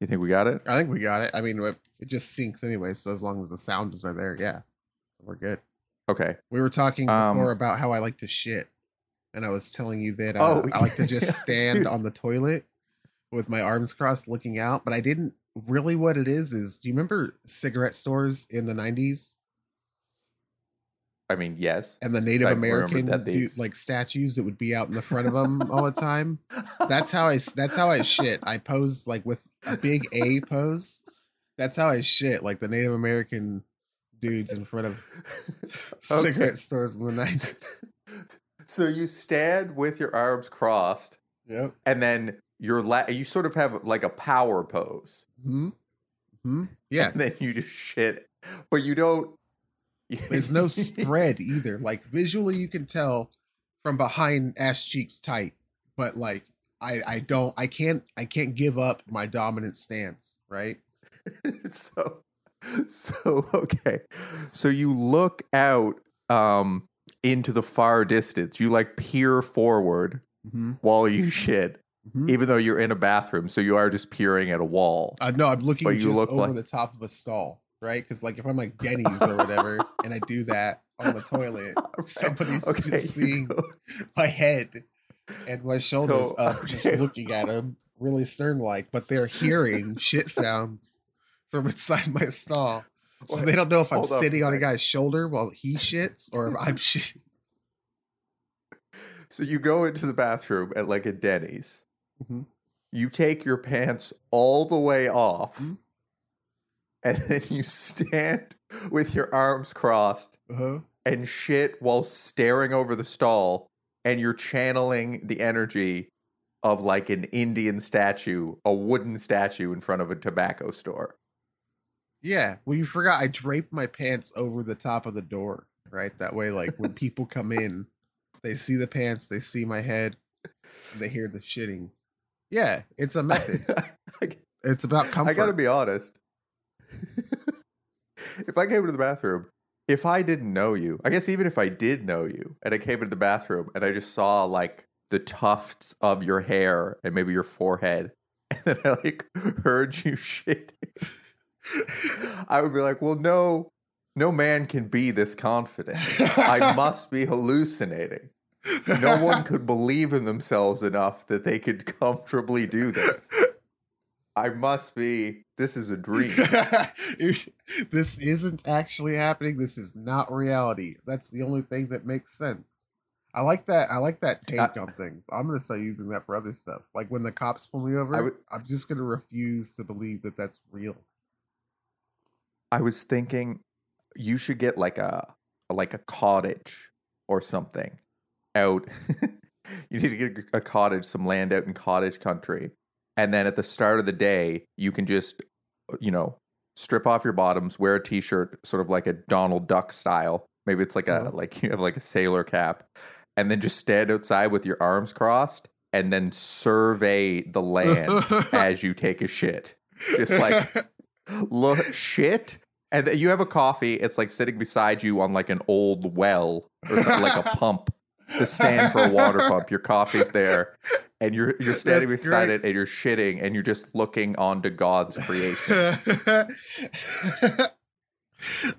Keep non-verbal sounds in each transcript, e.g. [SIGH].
You think we got it? I think we got it. I mean, it just syncs anyway. So as long as the sounds are there, yeah, we're good. Okay. We were talking Um, before about how I like to shit, and I was telling you that uh, Oh, [LAUGHS] I like to yeah, just stand dude. on the toilet with my arms crossed, looking out. But I didn't really. What it is is, do you remember cigarette stores in the '90s I mean, yes. and the Native I American like statues that would be out in the front of them all the time? That's how I. That's how I shit. I pose like with a big A pose. That's how I shit, like the Native American dudes in front of [LAUGHS] Okay. cigarette stores in the '90s. [LAUGHS] So you stand with your arms crossed, Yep. and then you're la- you sort of have like a power pose. Hmm. Hmm. Yeah. And then you just shit, but you don't. There's no spread either. Like visually, you can tell from behind ass cheeks tight, but like I I don't I can't I can't give up my dominant stance. Right. [LAUGHS] so so okay so you look out um into the far distance you like peer forward Mm-hmm. while you shit Mhm. even though you're in a bathroom so you are just peering at a wall Uh, no, I'm looking But you look over like- the top of a stall. Right. Because like if I'm like Denny's or whatever, [LAUGHS] and I do that on the toilet, [LAUGHS] somebody's okay just seeing go- my head and my shoulders So, [LAUGHS] up, just looking at him, really stern like, but they're hearing shit sounds from inside my stall. So they don't know if I'm hold up sitting on a guy's shoulder while he shits or if I'm shitting. so you go into the bathroom at like a denny's Mhm. you take your pants all the way off Mhm. And [LAUGHS] then you stand with your arms crossed Uh-huh. and shit while staring over the stall and you're channeling the energy of like an Indian statue, a wooden statue in front of a tobacco store. Yeah. Well, you forgot I draped my pants over the top of the door, right? That way, like when [LAUGHS] people come in, they see the pants, they see my head, they hear the shitting. Yeah, it's a method. [LAUGHS] It's about comfort. I gotta be honest. [LAUGHS] if I came into the bathroom, if I didn't know you, I guess even if I did know you and I came into the bathroom and I just saw like the tufts of your hair and maybe your forehead, [LAUGHS] and then I like heard you shit, [LAUGHS] I would be like, well, no, no man can be this confident. I must be hallucinating. No one could believe in themselves enough that they could comfortably do this. I must be. This is a dream. [LAUGHS] this isn't actually happening. This is not reality. That's the only thing that makes sense. I like that. I like that take I- on things. I'm gonna start using that for other stuff. Like when the cops pull me over, would- I'm just gonna refuse to believe that that's real. I was thinking you should get like a like a cottage or something out. [LAUGHS] you need to get a cottage, some land out in cottage country, and then at the start of the day, you can just you know strip off your bottoms, wear a t-shirt, sort of like a Donald Duck style. Maybe it's like a Uh-huh. like [LAUGHS] you have like a sailor cap, and then just stand outside with your arms crossed, and then survey the land [LAUGHS] as you take a shit. Just like look shit and then you have a coffee it's like sitting beside you on like an old well or something like a [LAUGHS] pump to stand for a water pump your coffee's [LAUGHS] there and you're you're standing That's beside great. it and you're shitting and you're just looking onto god's creation [LAUGHS]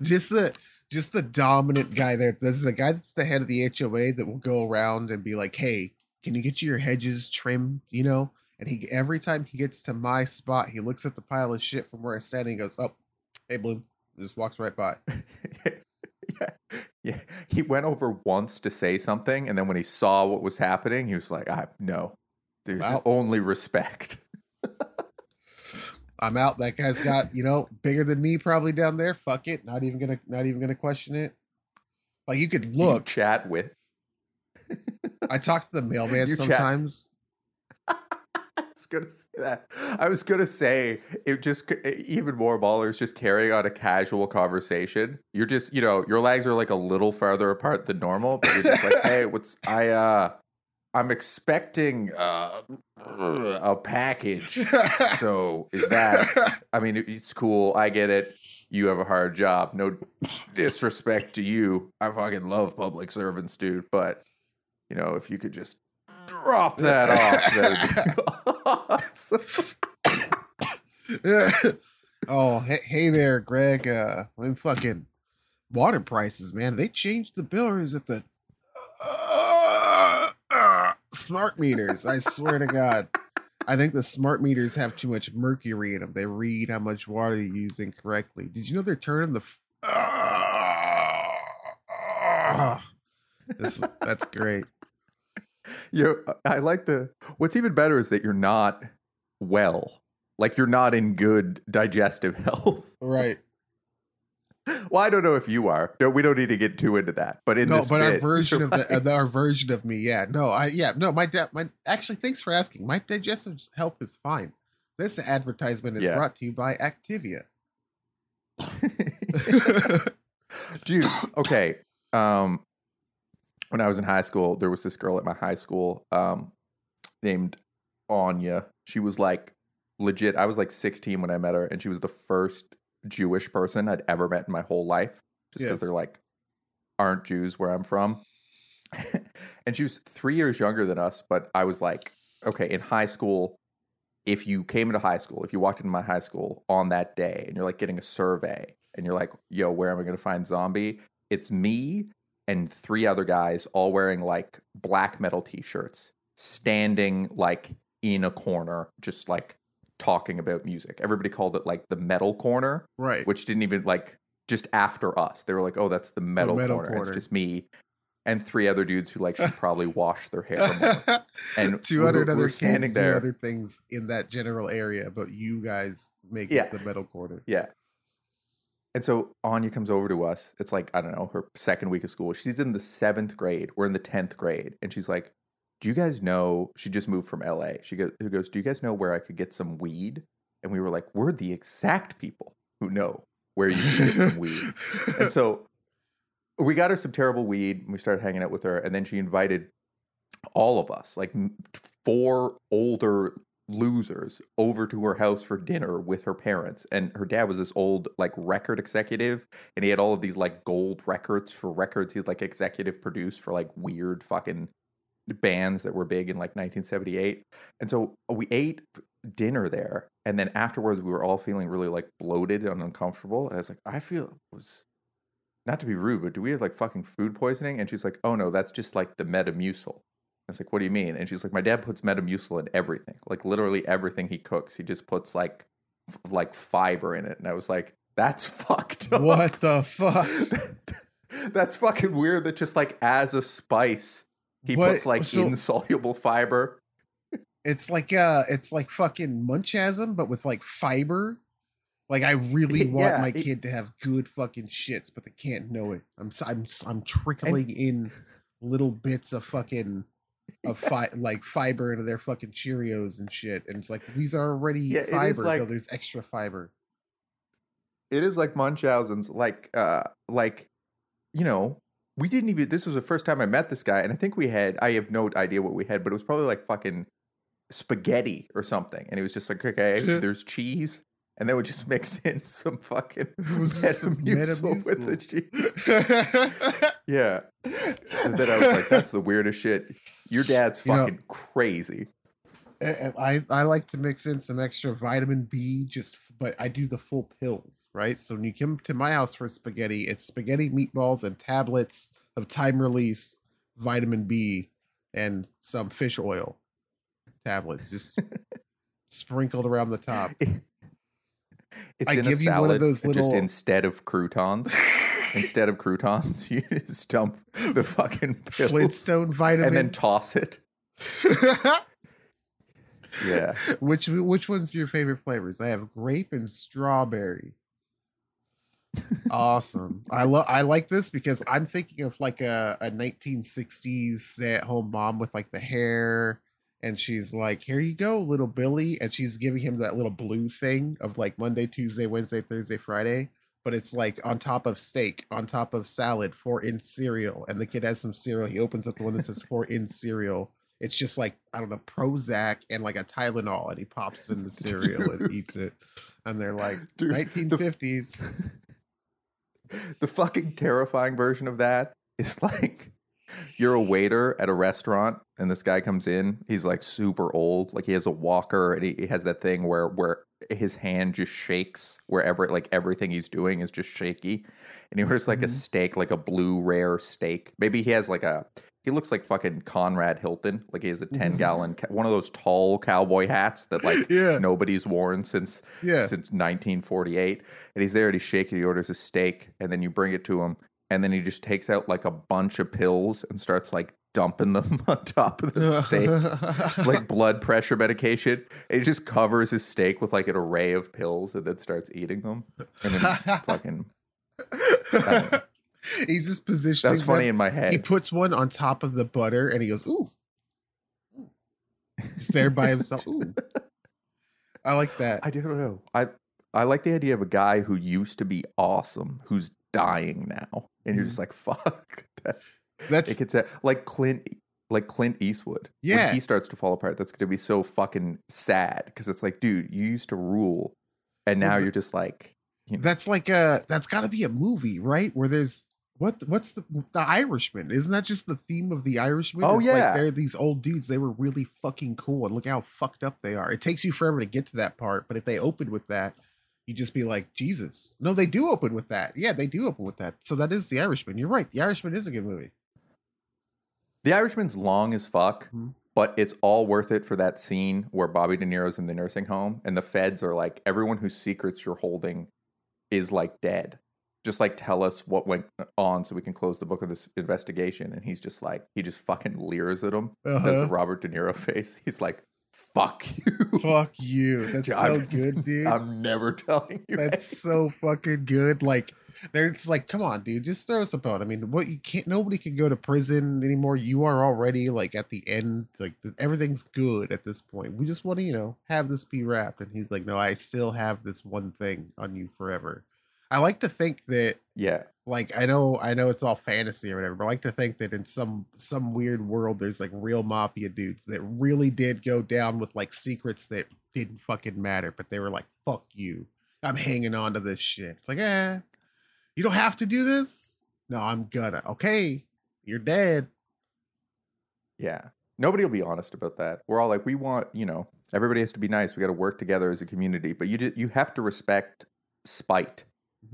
just the just the dominant guy there. This is the guy that's the head of the HOA that will go around and be like, "Hey, can you get your hedges trimmed?" You know. And he every time he gets to my spot, he looks at the pile of shit from where I stand and he goes, "Oh, hey, Bloom," just walks right by. [LAUGHS] yeah [LAUGHS] yeah he went over once to say something and then when he saw what was happening he was like i no there's Wow. only respect [LAUGHS] I'm out. That guy's got you know bigger than me probably down there. Fuck it. Not even gonna not even gonna question it. Like you could You look. chat with I talk to the mailman [LAUGHS] You sometimes. I was gonna say that. I was gonna say it just even more ballers just carrying on a casual conversation. You're just, you know, your legs are like a little farther apart than normal, but you're just like, [LAUGHS] hey, what's I uh I'm expecting uh a package. So is that I mean it's cool, I get it. You have a hard job. No disrespect to you. I fucking love public servants, dude, but you know, if you could just drop that off, awesome. [LAUGHS] oh, hey, hey there, Greg. Uh, them fucking water prices, man. They changed the bill, or is it the uh, uh, smart meters? I swear to God. I think the smart meters have too much mercury in them. They read how much water you're using correctly. Did you know they're turning the? F- this, that's great. You, I like the. What's even better is that you're not well. Like you're not in good digestive [LAUGHS] health. Right. Well, I don't know if you are. No, we don't need to get too into that. But in no, this but our [LAUGHS] version of like- uh, our version of me, yeah, no, I yeah, no, my dad, my actually, thanks for asking. My digestive health is fine. This advertisement is Yeah. brought to you by Activia. [LAUGHS] dude okay um when i was in high school there was this girl at my high school um named anya she was like legit i was like 16 when i met her and she was the first jewish person i'd ever met in my whole life just Yeah. because they're like aren't jews where i'm from [LAUGHS] and she was three years younger than us but i was like okay in high school if you came into high school if you walked into my high school on that day and you're like getting a survey and you're like, yo, where am I going to find zombie? It's me and three other guys all wearing like black metal t shirts, standing like in a corner, just like talking about music. Everybody called it like the metal corner, Right. which didn't even like just after us. They were like, oh, that's the metal, metal corner. corner. It's just me and three other dudes who like should probably [LAUGHS] wash their hair more. And [LAUGHS] two we're- hundred we're other standing kids there. other things in that general area, but you guys make Yeah. it the metal corner. Yeah. And so Anya comes over to us. It's like, I don't know, her second week of school. She's in the seventh grade. We're in the 10th grade. And she's like, Do you guys know? She just moved from LA. She goes, who goes, Do you guys know where I could get some weed? And we were like, We're the exact people who know where you can get some weed. And so [LAUGHS] we got her some terrible weed we started hanging out with her. And then she invited all of us, like four older losers, over to her house for dinner with her parents. And her dad was this old, like, record executive. And he had all of these, like, gold records for records. he's like, executive produced for, like, weird fucking bands that were big in, like, 1978. And so we ate dinner there. And then afterwards, we were all feeling really, like, bloated and uncomfortable. And I was like, I feel it was not to be rude, but do we have like fucking food poisoning? And she's like, oh no, that's just like the Metamucil. Was like, what do you mean? And she's like, my dad puts Metamucil in everything, like literally everything he cooks. He just puts like f- like fiber in it. And I was like, that's [LAUGHS] fucked. up. What the [LAUGHS] fuck? that's fucking weird. That just like as a spice, he What- puts like so- insoluble fiber. It's like uh it's like fucking Munchausen, but with like fiber. Like I really [LAUGHS] want Yeah, my it- kid to have good fucking shits, but they can't know it. I'm I'm I'm trickling in little bits of fucking of fi- like fiber into their fucking Cheerios and shit, and it's like these are already Yeah, it fiber, so there's extra fiber. it is like Munchausen's, like uh like you know, we didn't even this was the first time I met this guy, and I think we had I have no idea what we had, but it was probably like fucking spaghetti or something. And he was just like, okay, [LAUGHS] there's cheese. And then we just mix in [LAUGHS] some fucking [LAUGHS] It was just some Metamucil with the cheese. Yeah. And then I was like, that's the weirdest shit. Your dad's You know- fucking crazy. I I like to mix in some extra vitamin B, just but I do the full pills, right? So when you come to my house for spaghetti, it's spaghetti meatballs and tablets of time release vitamin B and some fish oil tablets, just [LAUGHS] sprinkled around the top. It's I give you one of those just little- instead of croutons. [LAUGHS] instead of croutons, [LAUGHS] you just dump the fucking pills Flintstone vitamin. and then toss it. [LAUGHS] Yeah. which which one's your favorite flavors? I have grape and strawberry. [LAUGHS] awesome. I love I like this because I'm thinking of like a, a 1960s stay at home mom with like the hair and she's like, "Here you go, little Billy," and she's giving him that little blue thing of like Monday, Tuesday, Wednesday, Thursday, Friday, but it's like on top of steak, on top of salad, four in cereal, and the kid has some cereal. He opens up the one that says four in cereal. It's just like I don't know Prozac and like a Tylenol, and he pops it in the cereal and eats it. And they're like [LAUGHS] Dude, the- 1950s. [LAUGHS] the fucking terrifying version of that is like You're a waiter at a restaurant, and this guy comes in. He's like super old, like he has a walker, and he, he has that thing where where his hand just shakes wherever, like everything he's doing is just shaky. And he wears like a Mhm. steak, like a blue rare steak. Maybe he has like a. He looks like fucking Conrad Hilton. Like he has a ten gallon, ca- one of those tall cowboy hats that like [LAUGHS] Yeah. nobody's worn since Yeah. since 1948. And he's there and he's shaking. He orders a steak, and then you bring it to him, and then he just takes out like a bunch of pills and starts like dumping them [LAUGHS] on top of the steak. It's like [LAUGHS] blood pressure medication. He just covers his steak with like an array of pills and then starts eating them. And then [LAUGHS] fucking He's just positioning. that's funny them. in my head. He puts one on top of the butter and he goes, "Ooh." Just there by himself. Ooh. I like that. I don't know. I I like the idea of a guy who used to be awesome who's dying now. And you're mm-hmm. just like, fuck. [LAUGHS] That, That's it gets like Clint like Clint Eastwood. Yeah. When he starts to fall apart, that's gonna be so fucking sad. Because it's like, dude, you used to rule and now the- you're just like you know, that's like a that's got to be a movie, right? Where there's what what's the the Irishman? Isn't that just the theme of the Irishman? Oh, It's yeah. like they're these old dudes. They were really fucking cool, and look how fucked up they are. It takes you forever to get to that part, but if they opened with that, you just be like, Jesus. No, they do open with that. Yeah, they do open with that. So that is the Irishman. You're right. The Irishman is a good movie. The Irishman's long as fuck, Mhm. but it's all worth it for that scene where Bobby De Niro's in the nursing home and the feds are like, everyone whose secrets you're holding is like dead. Just like tell us what went on so we can close the book of this investigation. And he's just like, he just fucking leers at him. Does Uh-huh. the Robert De Niro [LAUGHS] face. He's like, fuck you. Fuck you. That's so I'm- good, [LAUGHS] dude. I'm never telling you. That's so fucking good. Like, there's like, come on, dude, just throw us a bone. I mean, what you can't, nobody can go to prison anymore. You are already like at the end, like everything's good at this point. We just want to, you know, have this be wrapped. And he's like, no, I still have this one thing on you forever. I like to think that, yeah. Like, I know, I know it's all fantasy or whatever, but I like to think that in some some weird world, there's like real mafia dudes that really did go down with like secrets that didn't fucking matter, but they were like, fuck you. I'm hanging on to this shit. It's like, eh, you don't have to do this. No, I'm gonna. Okay, you're dead. Yeah. Nobody will be honest about that. We're all like, we want, you know, everybody has to be nice. We got to work together as a community, but you just, you have to respect spite.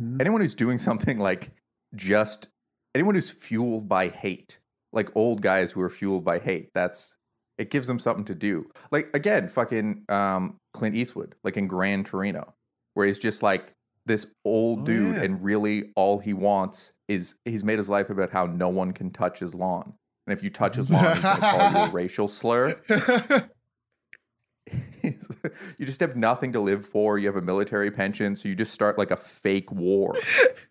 Mhm. Anyone who's doing something like just anyone who's fueled by hate, like old guys who are fueled by hate, that's it gives them something to do. Like again, fucking um Clint Eastwood, like in Gran Torino, where he's just like this old Oh, dude yeah. and really all he wants is he's made his life about how no one can touch his lawn. And if you touch his lawn, he's gonna call you a [LAUGHS] racial slur. [LAUGHS] [LAUGHS] you just have nothing to live for. You have a military pension, so you just start like a fake war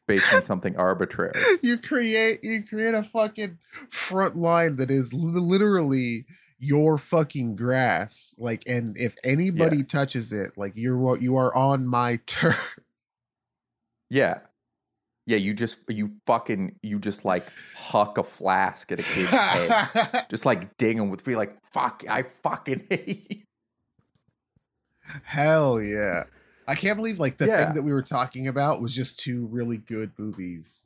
based on something arbitrary. [LAUGHS] you create you create a fucking front line that is literally your fucking grass like and if anybody touches it like you're what you are on my [LAUGHS] turf Yeah. Yeah, you just you fucking you just like huck a flask at a kid's head. Just like ding him with be like, fuck, I fucking hate you. Hell yeah. I can't believe like the Yeah. thing that we were talking about was just two really good movies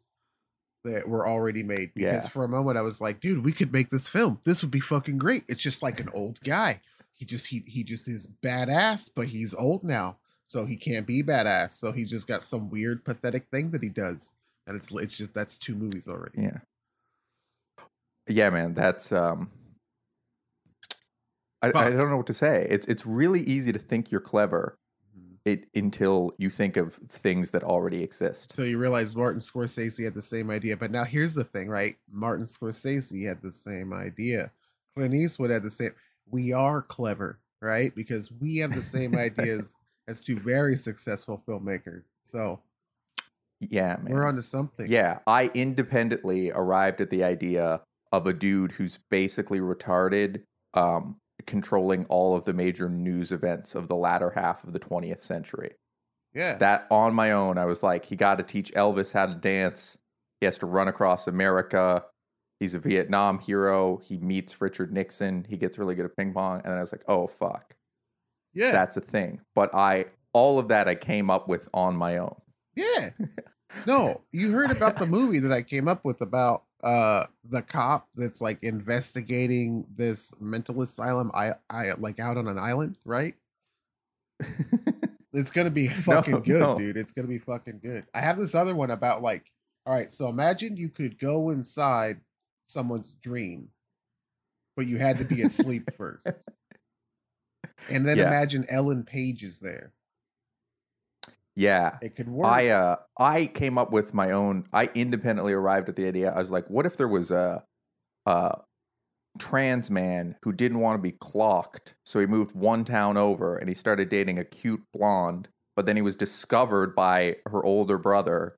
that were already made. Because Yeah. for a moment i was like dude we could make this film. This would be fucking great. It's just like an old guy. He just he he just is badass but he's old now. So he can't be badass. So he just got some weird pathetic thing that he does. And it's it's just that's two movies already. Yeah. Yeah, man, that's um I, I don't know what to say. It's it's really easy to think you're clever Mhm. it until you think of things that already exist. so you realize martin scorsese had the same idea but now here's the thing right martin scorsese had the same idea clint eastwood had the same we are clever right because we have the same ideas [LAUGHS] as two very successful filmmakers so Yeah, man. we're onto something Yeah, I independently arrived at the idea of a dude who's basically retarded, um, controlling all of the major news events of the latter half of the 20th century. yeah That on my own, I was like, he got to teach Elvis how to dance. He has to run across America. He's a Vietnam hero. He meets Richard Nixon. He gets really good at ping pong. And then I was like, oh, fuck, yeah that's a thing. But I, all of that I came up with on my own. Yeah. [LAUGHS] No, you heard about the movie that I came up with about uh the cop that's like investigating this mental asylum I I like out on an island, right? [LAUGHS] It's gonna be [LAUGHS] fucking No, good, no. dude. It's gonna be fucking good. I have this other one about like, all right, so imagine you could go inside someone's dream, but you had to be asleep [LAUGHS] first. And then Yeah. imagine Ellen Page is there. Yeah. It could work. I uh I came up with my own I independently arrived at the idea. I was like, what if there was a a trans man who didn't want to be clocked, so he moved one town over and he started dating a cute blonde, but then he was discovered by her older brother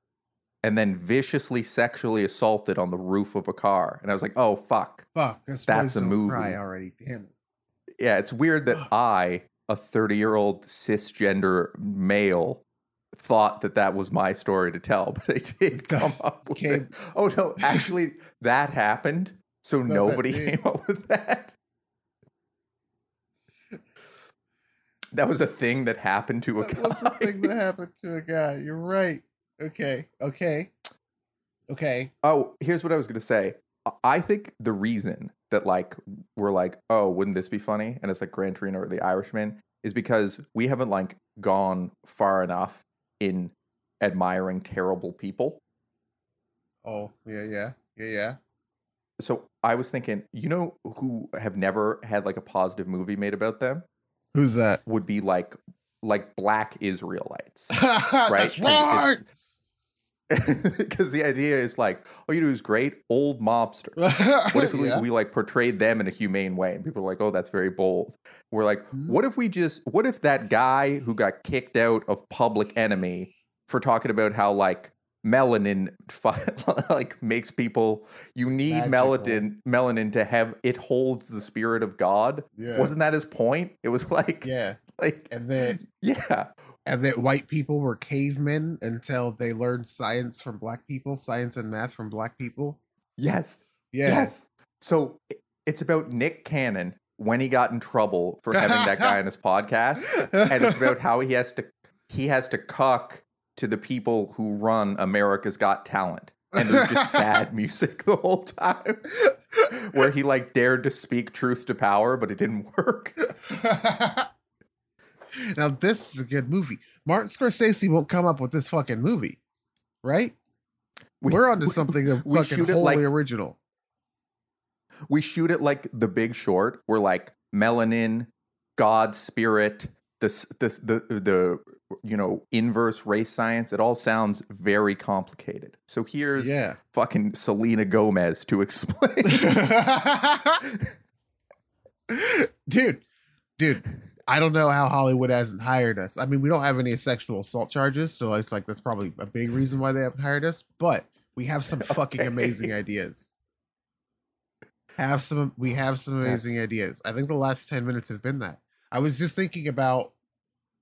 and then viciously sexually assaulted on the roof of a car. And I was like, "Oh fuck." Fuck, that's, That's a movie. Cry already. Damn. Yeah, it's weird that I, a 30-year-old cisgender male, thought that that was my story to tell, [LAUGHS] but I did come up with Okay. it. Oh no, actually, that happened. So that nobody [LAUGHS] came up with that. That was a thing that happened to a That guy. was the thing that happened to a guy. You're right. Okay. Okay. Okay. Oh, here's what I was gonna say. I- I think the reason that like we're like, oh, wouldn't this be funny? And it's like Gran Torino or The Irishman is because we haven't like gone far enough in admiring terrible people. Oh, yeah, yeah. Yeah, yeah. So I was thinking, you know, who have never had like a positive movie made about them Who's that? would be like like black Israelites, right? [LAUGHS] That's right. [LAUGHS] Because the idea is like, all you do is great old mobster. What if [LAUGHS] we, Yeah. we like portrayed them in a humane way? And people are like, oh, that's very bold. We're like, Mhm. what if we just, what if that guy who got kicked out of Public Enemy for talking about how like melanin [LAUGHS] like makes people, you need Magical. melanin, melanin to have, it holds the spirit of God. yeah. Wasn't that his point? It was like, yeah. like, And then yeah, and that white people were cavemen until they learned science from black people, science and math from black people. yes, Yeah. Yes. So it's about Nick Cannon when he got in trouble for having that guy on his podcast, and it's about how he has to he has to cuck to the people who run America's Got Talent, and it was just sad [LAUGHS] music the whole time, where he like dared to speak truth to power, but it didn't work. [LAUGHS] [LAUGHS] now this is a good movie. Martin Scorsese won't come up with this fucking movie, right? We- We're onto something of we fucking wholly like- original. We shoot it like The Big Short. We're like melanin, God spirit, this this the the you know inverse race science. It all sounds very complicated. So here's Yeah. fucking Selena Gomez to [LAUGHS] explain. [LAUGHS] dude, dude, I don't know how Hollywood hasn't hired us. I mean, we don't have any sexual assault charges, so it's like that's probably a big reason why they haven't hired us. But we have some [LAUGHS] fucking Okay. amazing ideas. Have some, we have some amazing ideas. I think the last ten minutes have been that. I was just thinking about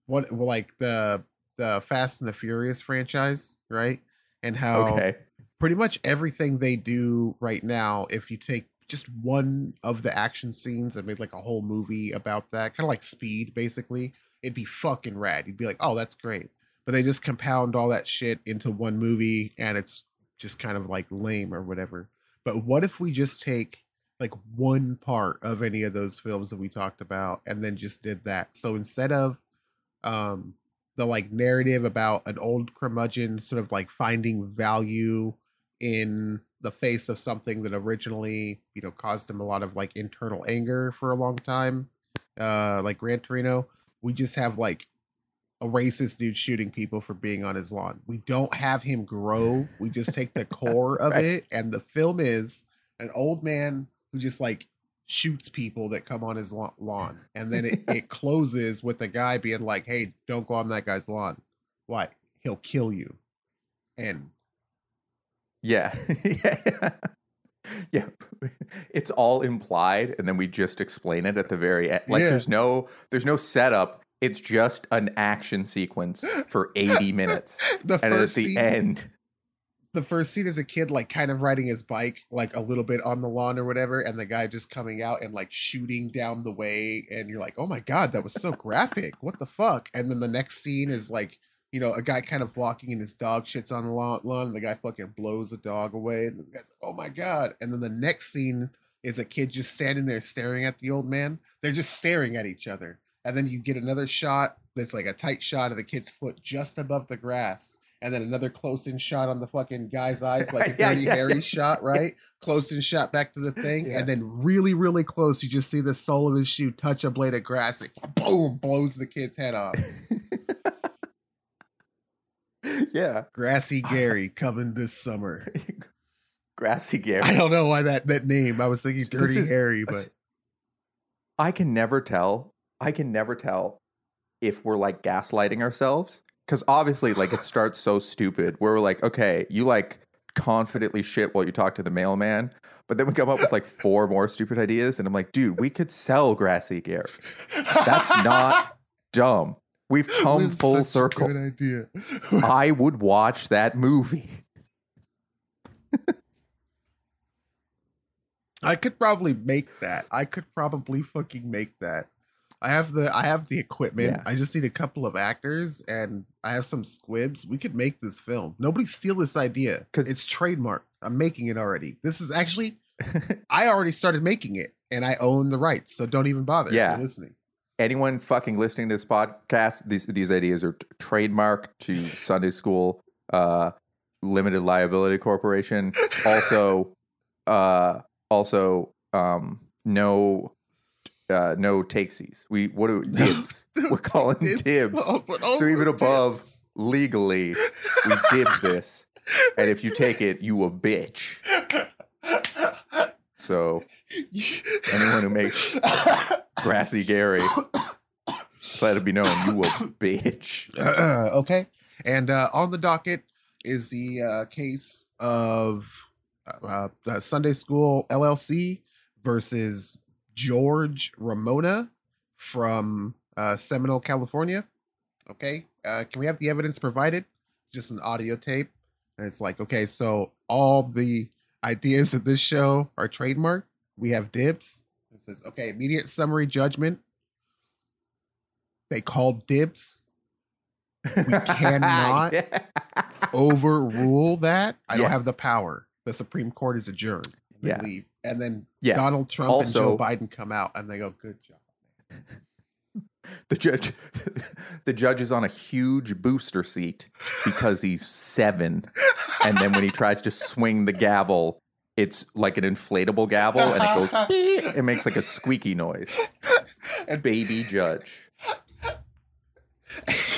what, like the the Fast and the Furious franchise, right? And how okay. pretty much everything they do right now, if you take just one of the action scenes and made like a whole movie about that, kind of like Speed, basically, it'd be fucking rad. You'd be like, oh, that's great. But they just compound all that shit into one movie and it's just kind of like lame or whatever. But what if we just take like one part of any of those films that we talked about and then just did that? So instead of um the like narrative about an old curmudgeon sort of like finding value in the face of something that originally you know caused him a lot of like internal anger for a long time uh like Gran Torino we just have like a racist dude shooting people for being on his lawn. We don't have him grow. We just take the core of Right. it and the film is an old man who just like shoots people that come on his lawn and then it, [LAUGHS] it closes with the guy being like hey don't go on that guy's lawn. Why? He'll kill you. And Yeah. yeah. [LAUGHS] Yeah. It's all implied and then we just explain it at the very end. Like Yeah. there's no there's no setup. It's just an action sequence for 80 minutes. [LAUGHS] the And at first the scene, end, the first scene is a kid like kind of riding his bike like a little bit on the lawn or whatever and the guy just coming out and like shooting down the way and you're like oh my god that was so graphic what the fuck and then the next scene is like you know, a guy kind of walking and his dog shits on the lawn, lawn and the guy fucking blows the dog away. And the guy's like, oh my God. And then the next scene is a kid just standing there staring at the old man. They're just staring at each other. And then you get another shot that's like a tight shot of the kid's foot just above the grass. And then another close in shot on the fucking guy's eyes, like a [LAUGHS] Yeah, dirty yeah, Harry yeah. shot, right? Close in shot back to the thing. And then really, really close, you just see the sole of his shoe touch a blade of grass. Like, boom, blows the kid's head off. [LAUGHS] [LAUGHS] yeah. Grassy [LAUGHS] Gary coming this summer. [LAUGHS] Grassy Gary. I don't know why that that name. I was thinking Dirty is- Harry, but I can never tell. I can never tell if we're like gaslighting ourselves. Because obviously, like it [SIGHS] starts so stupid where we're like, okay, you like confidently shit while you talk to the mailman. But then we come up with like four more stupid ideas. And I'm like, dude, we could sell Grassy Gary. That's not dumb. We've [LAUGHS] come That's full circle. Good idea. [LAUGHS] I would watch that movie. [LAUGHS] I could probably make that. I could probably fucking make that. I have the I have the equipment. Yeah. I just need a couple of actors and I have some squibs. We could make this film. Nobody steal this idea because it's trademark. I'm making it already. This is actually I already started making it and I own the rights. So don't even bother Yeah. listening. Anyone fucking listening to this podcast, these these ideas are t- trademarked to Sunday School uh, Limited Liability Corporation. Also, uh, also um, no uh, no takesies. We what do dibs? [LAUGHS] We're calling dibs. Oh, So even above dibs. legally, we dibs this, and if you take it, you a bitch. [LAUGHS] So [LAUGHS] anyone who makes Grassy Gary, let it be known you a bitch. [CLEARS THROAT] okay. And uh, on the docket is the uh, case of uh, uh, Sunday School LLC versus George Ramona from uh, Seminole, California. Okay. Uh, can we have the evidence provided? Just an audio tape. And it's like, okay, so all the ideas of this show are trademarked. We have dibs. It says, okay, immediate summary judgment. They called dibs. We [LAUGHS] cannot Yeah. overrule that. I don't have the power. The Supreme Court is adjourned. They Yeah. leave. And then Yeah. Donald Trump and Joe Biden come out and they go, good job. The judge, [LAUGHS] the judge is on a huge booster seat because he's seven, and then when he tries to swing the gavel, it's like an inflatable gavel, and it goes. [LAUGHS] beep. It makes like a squeaky noise. And Baby judge.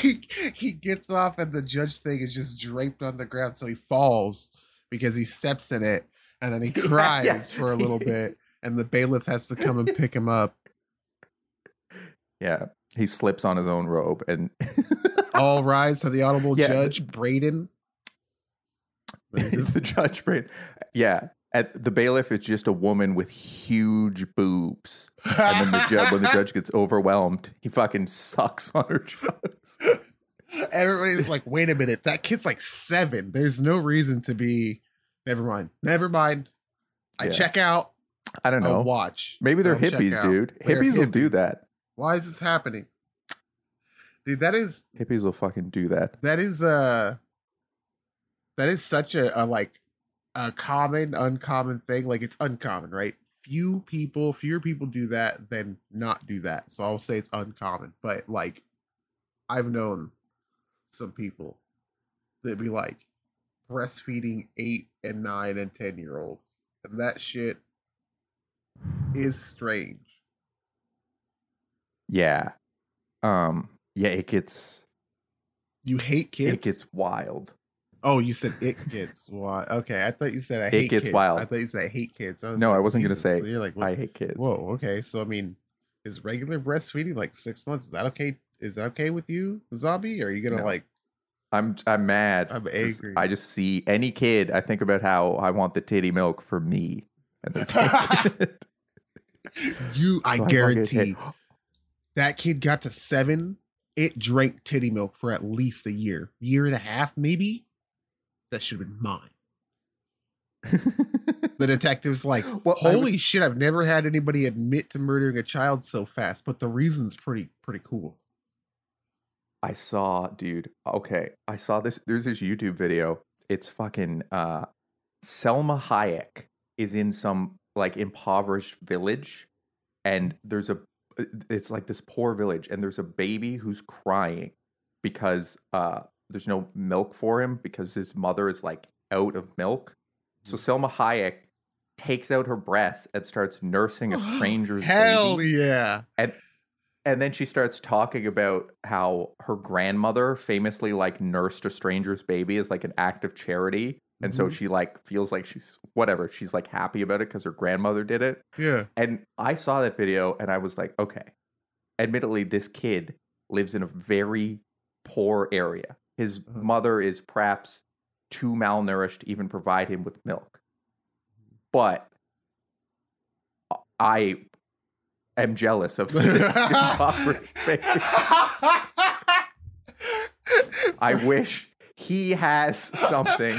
he, [LAUGHS] he gets off and the judge thing is just draped on the ground so he falls because he steps in it and then he Yeah, cries yeah. for a little bit and the bailiff has to come and pick him up Yeah, he slips on his own robe, and [LAUGHS] all rise to the honorable Yeah, judge braden [LAUGHS] it's the judge brain. Yeah, at the bailiff is just a woman with huge boobs. And then the judge, when the judge gets overwhelmed, he fucking sucks on her jugs. [LAUGHS] everybody's like wait a minute that kid's like seven there's no reason to be never mind never mind i Yeah. check out I don't I'll know. watch Maybe they're I'll hippies, dude. They're hippies will do that. Why is this happening? Dude that is Hippies will fucking do that. that is uh that is such a, a like a common uncommon thing. Like it's uncommon right? Few people fewer people do that than not do that. So i'll say it's uncommon. But like i've known some people that be like breastfeeding eight and nine and ten year olds. And that shit is strange Yeah. Um. Yeah. It gets. you hate kids It gets wild. Oh, you said it gets wild. Okay, I thought you said I It hate gets kids. wild. I thought you said I hate kids. I was No, like, I wasn't gonna say So you're like, I hate kids. whoa, okay. So I mean, is regular breastfeeding like six months? Is that okay? Is that okay with you, zombie? Or are you gonna No. like? I'm I'm mad. I'm angry. I just see any kid. I think about how I want the titty milk for me, and they're taking it. You, I So guarantee hate- that kid got to seven. It drank titty milk for at least a year, year and a half, maybe. That should have been mine. The detective's like, [LAUGHS] Well, Holy was- shit, I've never had anybody admit to murdering a child so fast, but the reason's pretty pretty cool. I saw, dude. Okay, I saw this. There's this YouTube video. It's fucking uh, Salma Hayek is in some like impoverished village, and there's a. It's like this poor village, and there's a baby who's crying because uh, there's no milk for him because his mother is like out of milk. So Salma Hayek takes out her breast and starts nursing a [GASPS] stranger's Hell baby yeah. and then she starts talking about how her grandmother famously like nursed a stranger's baby as like an act of charity and so Mhm. she like feels like she's whatever she's like happy about it because her grandmother did it Yeah. and i saw that video and i was like okay admittedly this kid lives in a very poor area his Uh-huh. mother is perhaps too malnourished to even provide him with milk but i am jealous of [LAUGHS] this [LAUGHS] [LAUGHS] impoverished baby. I wish he has something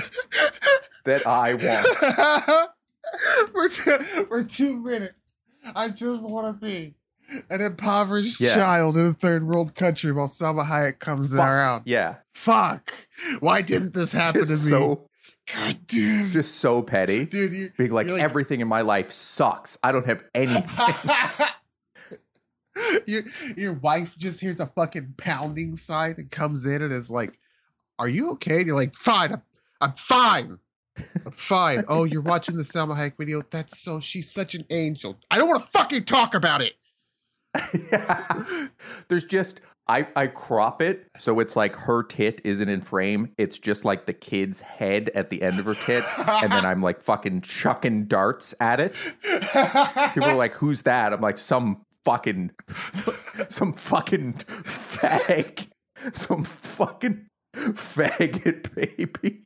that I want. [LAUGHS] for, two, for two minutes, I just want to be an impoverished Yeah. child in a third world country while Salma Hayek comes Fuck. around. Yeah, Fuck. Why didn't this happen just to me? so God damn. just so petty. Dude, you, Being like, like- everything in my life sucks. I don't have anything. [LAUGHS] your your wife just hears a fucking pounding sign and comes in and is like, "Are you okay?" And you're like, "Fine, I'm, I'm fine, I'm fine." oh, you're [LAUGHS] watching the Salma Hayek video. That's so. She's such an angel. I don't want to fucking talk about it. [LAUGHS] There's just I I crop it so it's like her tit isn't in frame. It's just like the kid's head at the end of her tit, and then I'm like fucking chucking darts at it. People are like, "Who's that?" I'm like, "Some fucking, [LAUGHS] some fucking fag, some fucking [LAUGHS] faggot baby."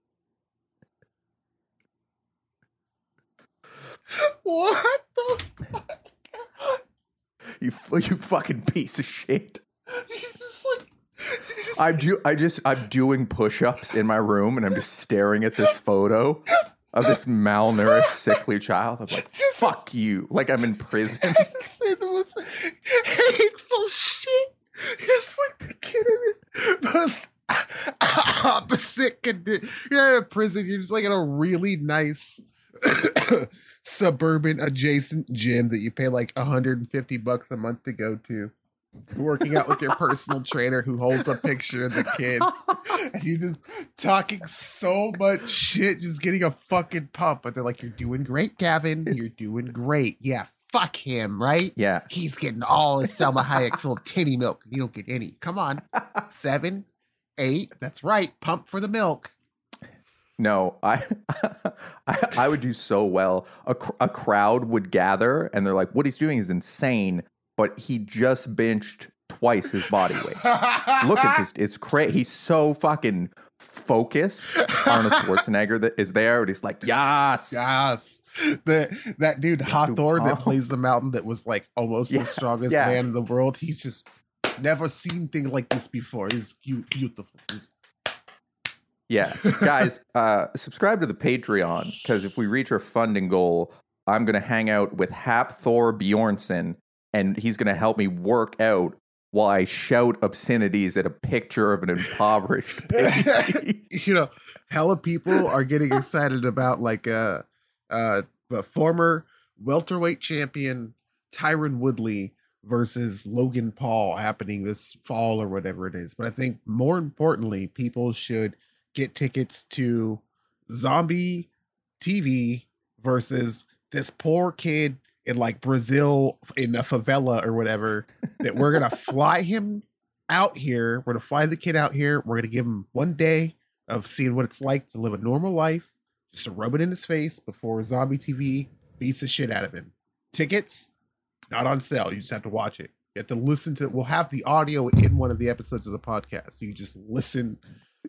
what the? You you fucking piece of shit. He's just like. he's just I'm do I just I'm doing push-ups in my room and I'm just staring at this photo of this malnourished, sickly child. I'm like, fuck you. Like I'm in prison. [LAUGHS] say the most hateful shit. It's like the kid in the most [LAUGHS] opposite condition. You're in a prison. You're just like in a really nice [COUGHS] suburban adjacent gym that you pay like 150 bucks a month to go to. Working out with your personal [LAUGHS] trainer who holds a picture of the kid. [LAUGHS] And you just talking so much shit, just getting a fucking pump. But they're like, You're doing great, Gavin. You're doing great. Yeah, fuck him, right? Yeah. He's getting all his Salma Hayek's little titty milk. You don't get any. Come on. Seven, eight. That's right. Pump for the milk. No, I, [LAUGHS] I I would do so well. A, cr- a crowd would gather and they're like, what he's doing is insane, but he just benched twice his body weight. Look at this. It's crazy. He's so fucking focused. Arnold Schwarzenegger that is there and he's like, yes. Yes. The that dude Hafthor that Oh. plays the mountain that was like almost Yeah, the strongest yeah. man in the world. He's just never seen things like this before. Cute, beautiful. He's- Yeah, [LAUGHS] guys, uh, subscribe to the Patreon because if we reach our funding goal, I'm gonna hang out with Hafthor Bjornsson, and he's gonna help me work out while I shout obscenities at a picture of an impoverished [LAUGHS] baby. [LAUGHS] you know, hella people are getting excited about like uh uh a former welterweight champion Tyron Woodley versus Logan Paul happening this fall or whatever it is. But I think more importantly, people should get tickets to Zombie TV versus this poor kid in like Brazil in a favela or whatever that we're gonna fly him out here. We're gonna fly the kid out here. We're gonna give him one day of seeing what it's like to live a normal life, just to rub it in his face before Zombie TV beats the shit out of him. Tickets not on sale. You just have to watch it. You have to listen to. We'll have the audio in one of the episodes of the podcast. You just listen.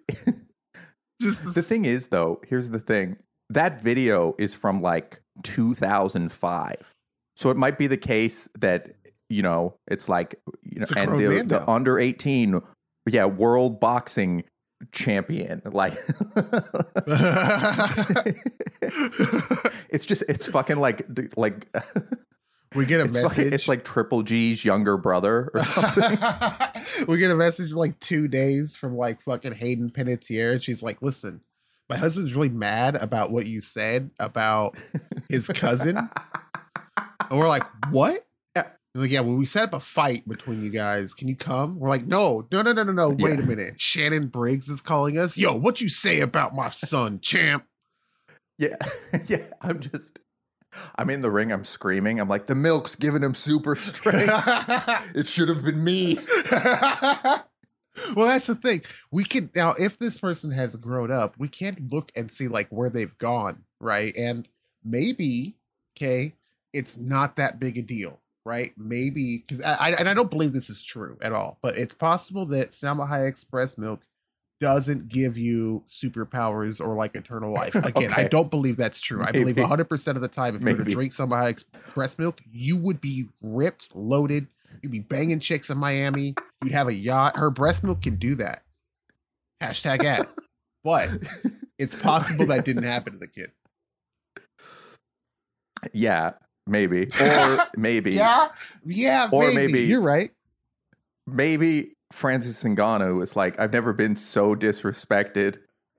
[LAUGHS] just the thing is, though, here's the thing: that video is from like 2005, so it might be the case that you know it's like you know, and the, the under 18, yeah, world boxing champion, like. [LAUGHS] [LAUGHS] it's just it's fucking like like We get a It's like, message. it's like Triple G's younger brother or [LAUGHS] something. we get a message like two days from like fucking Hayden Panettiere. She's like, listen, my husband's really mad about what you said about his cousin. And we're like, what? Yeah. Like, yeah, well, we set up a fight between you guys. Can you come? We're like, no, no, no, no, no, no. Wait Yeah. a minute. Shannon Briggs is calling us. Yo, what you say about my son, champ? yeah, [LAUGHS] yeah. I'm just, I'm in the ring. I'm screaming. I'm like, the milk's giving him super strength. [LAUGHS] it should have been me. [LAUGHS] well, that's the thing. We can now, if this person has grown up, we can't look and see like where they've gone, right? And maybe, okay, it's not that big a deal, right? Maybe because I, I and I don't believe this is true at all, but it's possible that Salma Hayek's breast milk doesn't give you superpowers or like eternal life. [LAUGHS] Again, I don't believe that's true. I believe 100% of the time, if you were to Maybe. drink Salma Hayek's breast milk, you would be ripped, loaded, You'd be banging chicks in Miami. You'd have a yacht. Her breast milk can do that. Hashtag ad. [LAUGHS] But it's possible that didn't happen to the kid. Yeah, maybe. [LAUGHS] Or maybe. Yeah. Yeah. Or maybe. maybe- You're right. Maybe Francis Ngannou was like, I've never been so disrespected.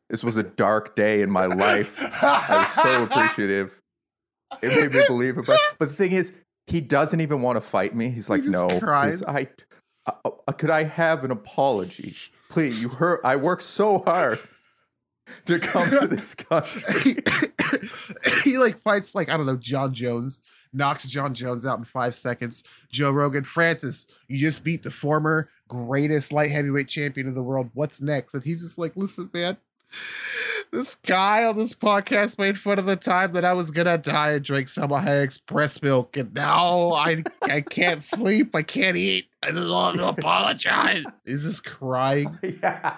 This was a dark day in my life. I was so appreciative. It made me believe it. But, but the thing is, he doesn't even want to fight me. He's like, just no, please, I, uh, could I have an apology? Please, you hurt. I worked so hard to come to [LAUGHS] this country. [COUGHS] he like fights like I don't know Jon Jones, knocks Jon Jones out in five seconds. Joe Rogan, Francis, you just beat the former greatest light heavyweight champion of the world. What's next? And he's just like, listen, man. This guy on this podcast made fun of the time that I was gonna die and drink Salma Hayek's breast milk, and now I I can't [LAUGHS] sleep, I can't eat. I just want to apologize. He's just crying. [LAUGHS] yeah.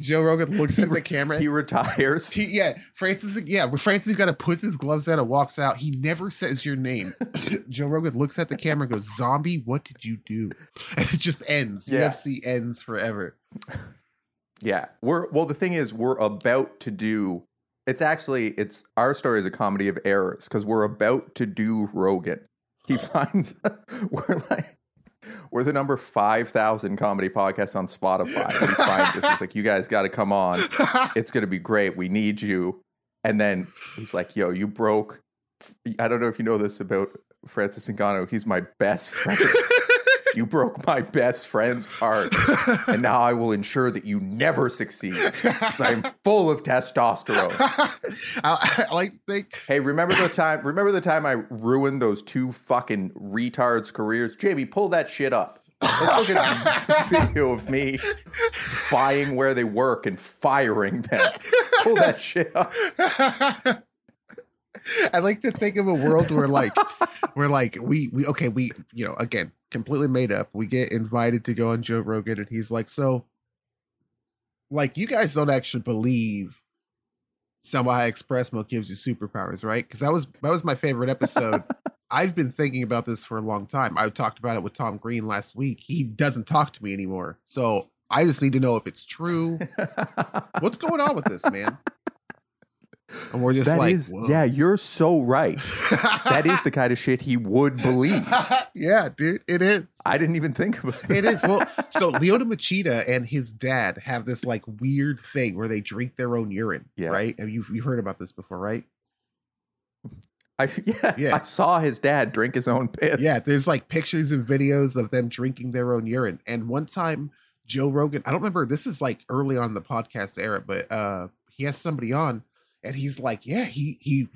Joe Rogan [LAUGHS] looks at the camera. He retires. He, yeah, Francis. Yeah, Francis kind of puts his gloves on and walks out. He never says your name. [LAUGHS] Joe Rogan looks at the camera and goes, "Zombie, what did you do?" And [LAUGHS] it just ends. Yeah. UFC ends forever. Yeah. We're well the thing is we're about to do it's actually it's our story is a comedy of errors because we're about to do Rogan. He finds we're like we're the number five thousand comedy podcast on Spotify. And he finds. He's like, you guys gotta come on. It's gonna be great. We need you. And then he's like, yo, you broke I don't know if you know this about Francis Ngannou. He's my best friend. You broke my best friend's heart and now I will ensure that you never succeed because I'm full of testosterone. [LAUGHS] I, I like think. Hey, remember the time? Remember the time I ruined those two fucking retards' careers? Jamie, pull that shit up. Let's look at the [LAUGHS] video of me buying where they work and firing them. Pull that shit up. [LAUGHS] I like to think of a world where like [LAUGHS] where like we we okay we you know again completely made up. We get invited to go on Joe Rogan and he's like, so like you guys don't actually believe Salma Hayek's breast Milk gives you superpowers, right? Because that was that was my favorite episode. [LAUGHS] I've been thinking about this for a long time. I talked about it with Tom Green last week. He doesn't talk to me anymore. So I just need to know if it's true. [LAUGHS] What's going on with this, man? And we're just That like, is- yeah, you're so right. That is the [LAUGHS] kind of shit he would believe. yeah, dude, it is. I didn't even think about that. It is. Well, [LAUGHS] so Lyoto Machida and his dad have this like weird thing where they drink their own urine. Yeah. Right? And you've you've heard about this before, right? I, yeah, [LAUGHS] Yeah. I saw his dad drink his own piss. Yeah, there's like pictures and videos of them drinking their own urine. And one time, Joe Rogan, I don't remember, this is like early on in the podcast era, but uh he has somebody on and he's like, Yeah, he he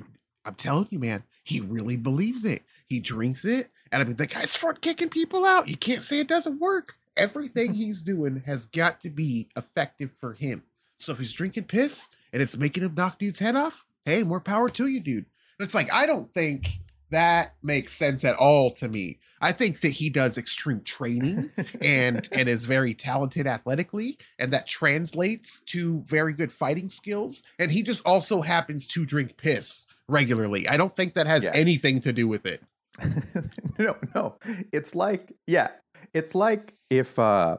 I'm telling you, man, he really believes it. He drinks it, and I mean the guy's front kicking people out. You can't say it doesn't work. Everything [LAUGHS] he's doing has got to be effective for him. So if he's drinking piss and it's making him knock dude's head off, hey, more power to you, dude. And it's like, I don't think that makes sense at all to me. I think that he does extreme training and [LAUGHS] and is very talented athletically, and that translates to very good fighting skills. And he just also happens to drink piss regularly. I don't think that has Yeah. anything to do with it. [LAUGHS] no, no. It's like, yeah, it's like if uh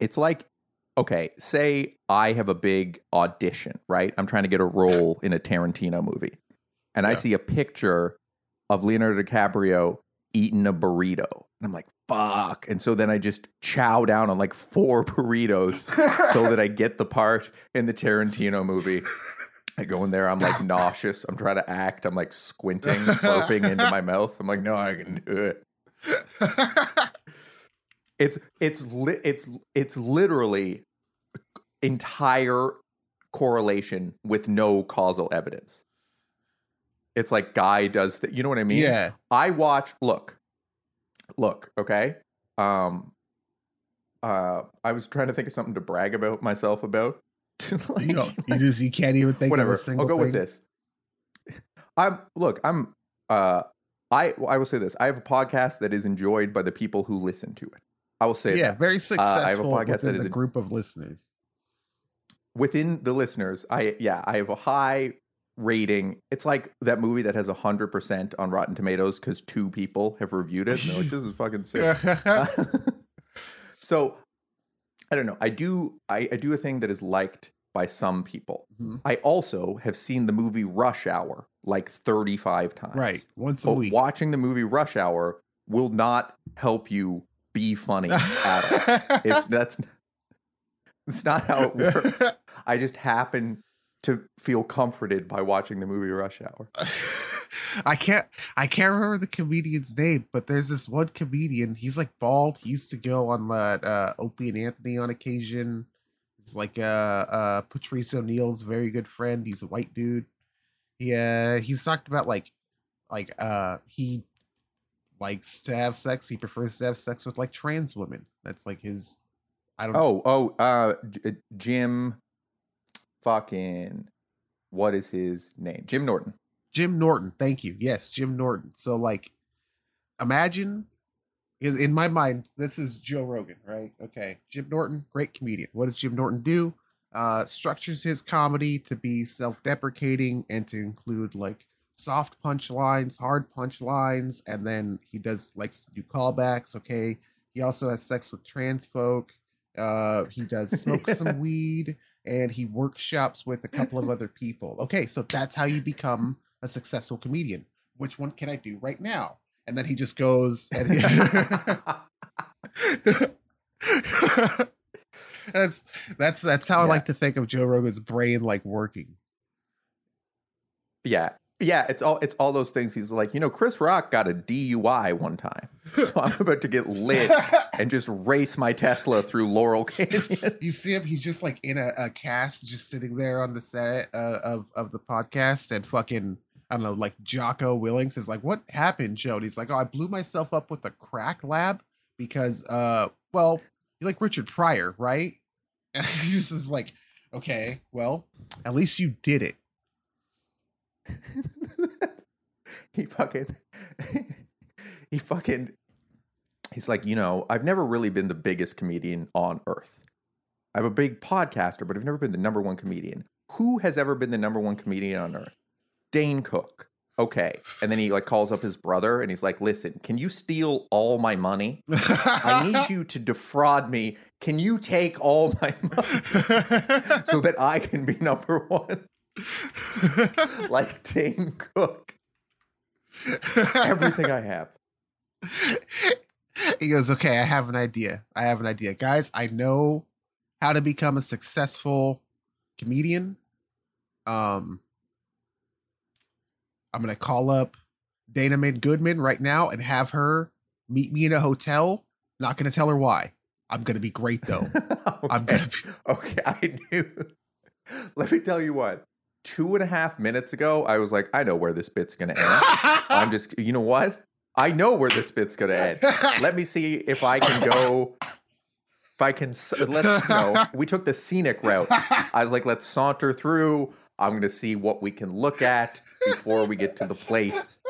it's like okay, say I have a big audition, right? I'm trying to get a role in a Tarantino movie. And I see a picture of Leonardo DiCaprio eating a burrito. And I'm like, fuck. And so then I just chow down on like four [LAUGHS] burritos so that I get the part in the Tarantino movie. I go in there, I'm like [LAUGHS] nauseous. I'm trying to act. I'm like squinting, burping into my mouth. I'm like, no, I can do it. It's it's li- it's it's literally entire correlation with no causal evidence. It's like guy does that. You know what I mean? yeah. I watch. Look, look. Okay. Um. Uh, I was trying to think of something to brag about myself about. [LAUGHS] Like, You, know, [LAUGHS] you just you can't even think whatever. of a single I'll go with this. I'm look. I'm. Uh. I I will say this. I have a podcast that is enjoyed by the people who listen to it. I will say Yeah, that. very successful I have a podcast that is a- group of listeners. within the listeners, I yeah, I have a high rating. It's like that movie that has hundred percent on Rotten Tomatoes because two people have reviewed it. And they're like, this is fucking sick. [LAUGHS] [LAUGHS] so I don't know. I do I, I do a thing that is liked by some people. Mhm. I also have seen the movie Rush Hour like 35 times. right, once a But week. watching the movie Rush Hour will not help you be funny at all. It's [LAUGHS] that's it's not how it works. I just happen to feel comforted by watching the movie Rush Hour. [LAUGHS] I can't I can't remember the comedian's name, but there's this one comedian. He's like bald. He used to go on that uh, Opie and Anthony on occasion. He's like uh uh Patrice O'Neal's very good friend. He's a white dude. Yeah, he's talked about like like uh he likes to have sex. He prefers to have sex with like trans women. That's like his I don't Oh, oh, uh Jim fucking what is his name? Jim Norton. Jim Norton. Thank you. Yes, Jim Norton. So like imagine in, my mind, this is Joe Rogan, right? Okay. Jim Norton, great comedian. What does Jim Norton do? Uh structures his comedy to be self-deprecating and to include like soft punchlines, hard punchlines, and then he does likes to do callbacks. Okay. He also has sex with trans folk. Uh he does [LAUGHS] smoke some weed and he workshops with a couple of other people. Okay, so that's how you become a successful comedian. Which one can I do right now? And then he just goes and he- [LAUGHS] that's that's that's how I like to think of Joe Rogan's brain like working. yeah. Yeah, it's all it's all those things. He's like, you know, Chris Rock got a DUI one time. So I'm [LAUGHS] about to get lit and just race my Tesla through Laurel Canyon. you see him, he's just like in a, a cast, just sitting there on the set uh, of of the podcast, and fucking I don't know, like Jocko Willink is like, "What happened, Joe?" And he's like, "Oh, I blew myself up with a crack lab because, uh, well, you like Richard Pryor, right?" [LAUGHS] And he just is like, "Okay, well, at least you did it." [LAUGHS] he fucking [LAUGHS] he fucking he's like you know i've never really been the biggest comedian on earth. I'm a big podcaster but i've never been the number one comedian. Who has ever been the number one comedian on earth? Dane cook. Okay. And then he like calls up his brother and he's like listen can you steal all my money? I need [LAUGHS] you to defraud me. Can you take all my money so that i can be number one? [LAUGHS] Like dane cook everything i have [LAUGHS] he goes, Okay, I have an idea. I have an idea. Guys, I know how to become a successful comedian. Um I'm gonna call up Dana Min Goodman right now and have her meet me in a hotel. Not gonna tell her why. I'm gonna be great though. [LAUGHS] I'm gonna be okay, I knew. [LAUGHS] Let me tell you what. Two and a half minutes ago, I was like, I know where this bit's gonna end. [LAUGHS] I'm just, you know what? I know where this bit's gonna end. Let me see if I can go. If I can, let's. You know, [LAUGHS] we took the scenic route. I was like, let's saunter through. I'm gonna see what we can look at before we get to the place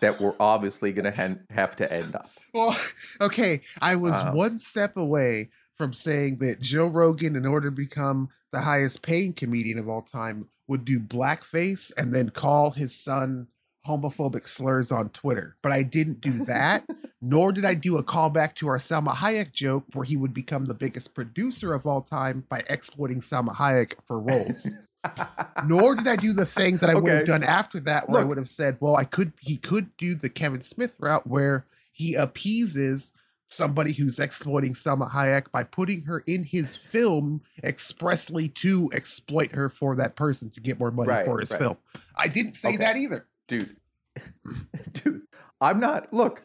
that we're obviously gonna hen- have to end up. Well, okay, I was Uh, one step away from saying that Joe Rogan, in order to become the highest paying comedian of all time, would do blackface and then call his son homophobic slurs on Twitter. But I didn't do that, [LAUGHS] nor did I do a callback to our Salma Hayek joke where he would become the biggest producer of all time by exploiting Salma Hayek for roles. [LAUGHS] nor did I do the thing that I would have done after that, where I would have said, "Well, I could." He could do the Kevin Smith route, where he appeases somebody who's exploiting Salma Hayek by putting her in his film expressly to exploit her for that person to get more money Right, for his right. film. I didn't say Okay. that either. dude [LAUGHS] dude i'm not look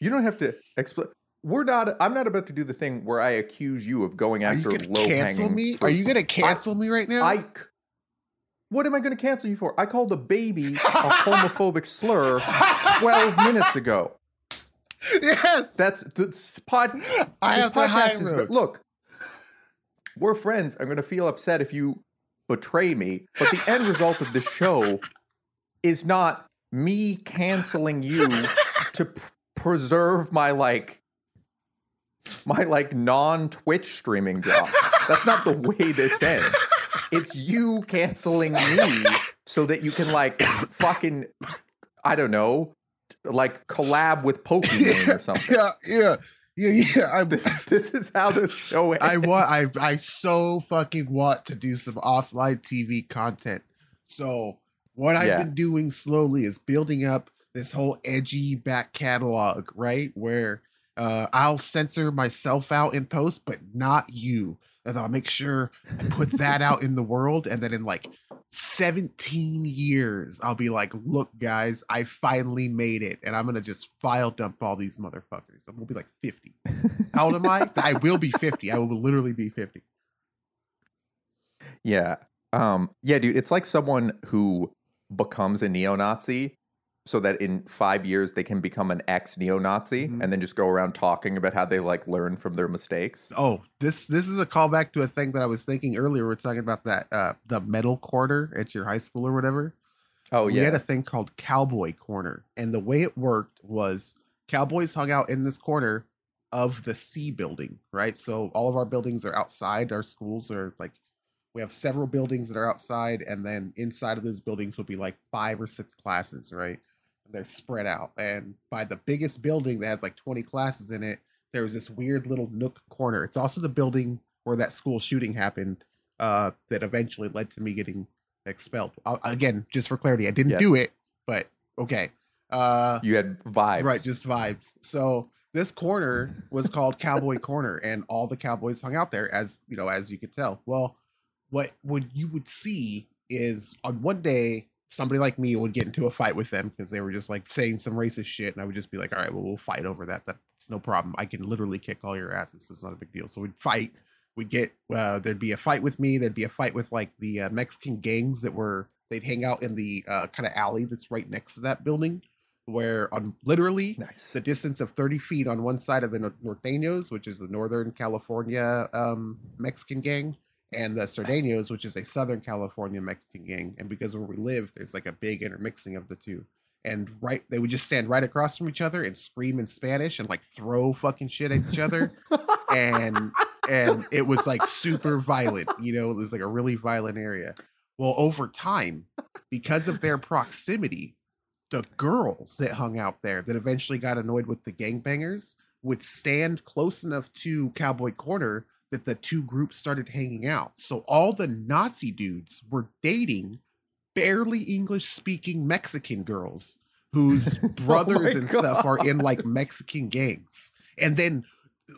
you don't have to explain we're not i'm not about to do the thing where i accuse you of going Are you after gonna low cancel hanging me? Are you gonna cancel me right now? i what am i going to cancel you for i called a baby a [LAUGHS] homophobic slur [LAUGHS] 12 minutes ago [LAUGHS] yes, that's the spot I have the high is road. look we're friends. I'm going to feel upset if you betray me but the end result of this show [LAUGHS] is not me canceling you [LAUGHS] to pr- preserve my like my like non-twitch streaming job. That's not the way this ends. It's you canceling me so that you can like fucking i don't know like collab with pokemon or [LAUGHS] something Yeah, yeah, yeah, yeah. I, [LAUGHS] this is how this show ends. I want. I I so fucking want to do some offline TV content. So what I've Yeah. been doing slowly is building up this whole edgy back catalog, right? Where uh, I'll censor myself out in post, but not you. And I'll make sure I put that [LAUGHS] out in the world, and then in like 17 years, I'll be like, "Look, guys, I finally made it," and I'm gonna just file dump all these motherfuckers. I'm gonna be like 50. How old am I? [LAUGHS] I will be 50. I will literally be 50. Yeah. Um, yeah, dude, it's like someone who becomes a neo-Nazi so that in five years they can become an ex-neo-Nazi Mhm. and then just go around talking about how they like learn from their mistakes. Oh, this this is a callback to a thing that I was thinking earlier. We are talking about that uh the metal corner at your high school or whatever. Oh we yeah. We had a thing called Cowboy Corner, and the way it worked was cowboys hung out in this corner of the C building, right? So all of our buildings are outside. Our schools are like we have several buildings that are outside, and then inside of those buildings will be like five or six classes, right? They're spread out, and by the biggest building that has like twenty classes in it, there was this weird little nook corner. It's also the building where that school shooting happened, uh, that eventually led to me getting expelled. Uh, again, just for clarity, I didn't Yes. do it, but okay. Uh, you had vibes. right, just vibes. So this corner was called Cowboy Corner, and all the cowboys hung out there, as you know, as you could tell. Well, what what you would see is on one day somebody like me would get into a fight with them because they were just like saying some racist shit, and I would just be like, all right, well, we'll fight over that. That's no problem. I can literally kick all your asses. So it's not a big deal. So we'd fight. We'd get uh, there'd be a fight with me. There'd be a fight with like the uh, Mexican gangs that were they'd hang out in the uh, kind of alley that's right next to that building, where on literally Nice. the distance of 30 feet on one side of the Norteños, which is the Northern California um, Mexican gang, and the Sureños, which is a Southern California Mexican gang. And because where we live, there's like a big intermixing of the two. And right, they would just stand right across from each other and scream in Spanish and like throw fucking shit at each other. and and it was like super violent, you know, it was like a really violent area. Well, over time, because of their proximity, the girls that hung out there that eventually got annoyed with the gangbangers would stand close enough to Cowboy Corner that the two groups started hanging out. So all the Nazi dudes were dating barely English speaking Mexican girls whose [LAUGHS] oh brothers Oh and stuff are in like Mexican gangs. And then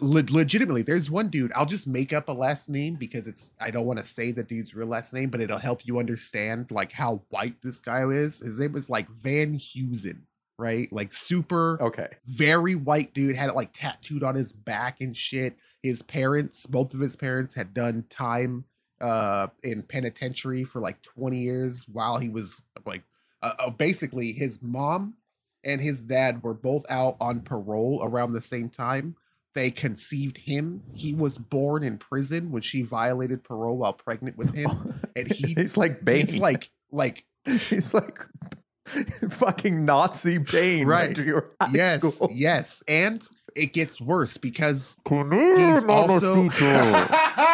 le- legitimately there's one dude I'll just make up a last name because it's I don't want to say the dude's real last name but it'll help you understand like how white this guy is. His name was like Van Heusen, right? Like super Okay. very white dude had it like tattooed on his back and shit his parents both of his parents had done time uh in penitentiary for like 20 years while he was like uh, uh, basically his mom and his dad were both out on parole around the same time they conceived him he was born in prison when she violated parole while pregnant with him [LAUGHS] and he he's like Bane. he's like like he's like [LAUGHS] fucking Nazi Bane. Right. to your high yes school. yes and it gets worse because He's he's also yeah.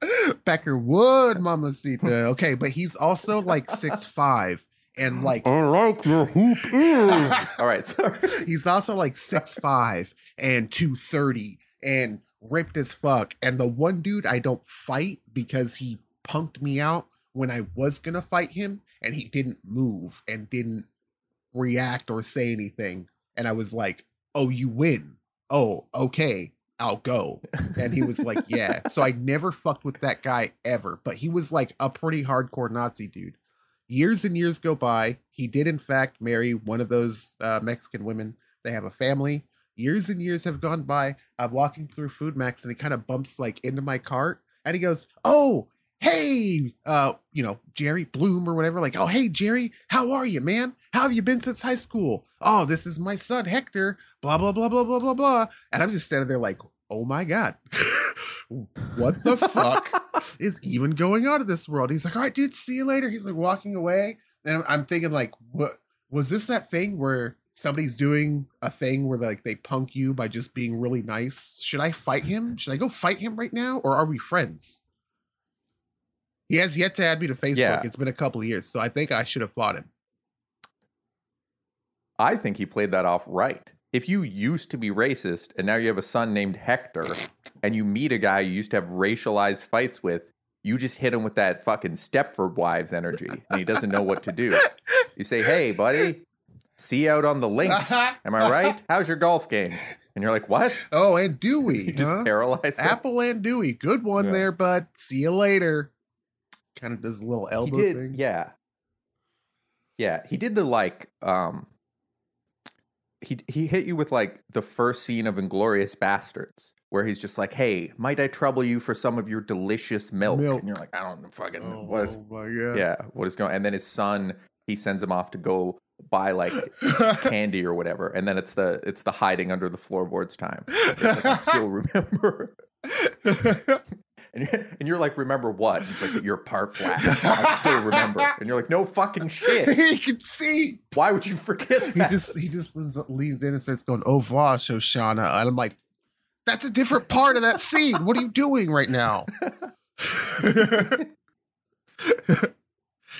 [LAUGHS] Peckerwood, Mama Mamacita. [LAUGHS] Okay, but he's also like six five and like I like your hoop. Eh? [LAUGHS] All right, sorry. he's also like six five and two thirty and ripped as fuck. And the one dude I don't fight because he punked me out when I was gonna fight him and he didn't move and didn't react or say anything. And I was like, "Oh, you win. Oh, okay, I'll go." And he was like, "Yeah." So I never fucked with that guy ever, but he was like a pretty hardcore Nazi dude. Years and years go by. He did in fact marry one of those uh, Mexican women. They have a family. Years and years have gone by. I'm walking through Food Max and he kind of bumps like into my cart and he goes, "Oh, hey, uh, you know, Jerry Bloom or whatever, like, oh, hey, Jerry, how are you, man? How have you been since high school? Oh, this is my son, Hector, blah, blah, blah, blah, blah, blah, blah. And I'm just standing there like, oh my God, [LAUGHS] what the fuck [LAUGHS] is even going on in this world? He's like, all right, dude, see you later. He's like walking away. And I'm, I'm thinking, like, what was this that thing where somebody's doing a thing where like they punk you by just being really nice? Should I fight him? Should I go fight him right now? Or are we friends? He has yet to add me to Facebook. Yeah. It's been a couple of years, so I think I should have fought him. I think he played that off right. If you used to be racist and now you have a son named Hector and you meet a guy you used to have racialized fights with, you just hit him with that fucking Stepford Wives energy and he doesn't know what to do. You say, hey, buddy, see you out on the links. Am I right? [LAUGHS] How's your golf game? And you're like, what? Oh, and Dewey. You [LAUGHS] just huh? paralyzed him? Apple and Dewey. Good one Yeah. there, bud. See you later. Kind of does a little He elbow did, thing. yeah. Yeah, he did the like um he he hit you with like the first scene of Inglourious Basterds where he's just like, "Hey, might I trouble you for some of your delicious milk?" Milk. And you're like, "I don't fucking Oh, what my god. yeah, what is going And then his son, he sends him off to go buy like [LAUGHS] candy or whatever. And then it's the it's the hiding under the floorboards time. Like, I still [LAUGHS] remember. [LAUGHS] And, you're- [LAUGHS] and you're like, remember what? It's like you're part black. I still remember. [LAUGHS] And you're like, no fucking shit. [LAUGHS] he can see. Why would you forget that? He just he just leans, leans in and starts going, oh, "Au revoir, Shosanna," and I'm like, "That's a different part of that scene. What are you doing right now?"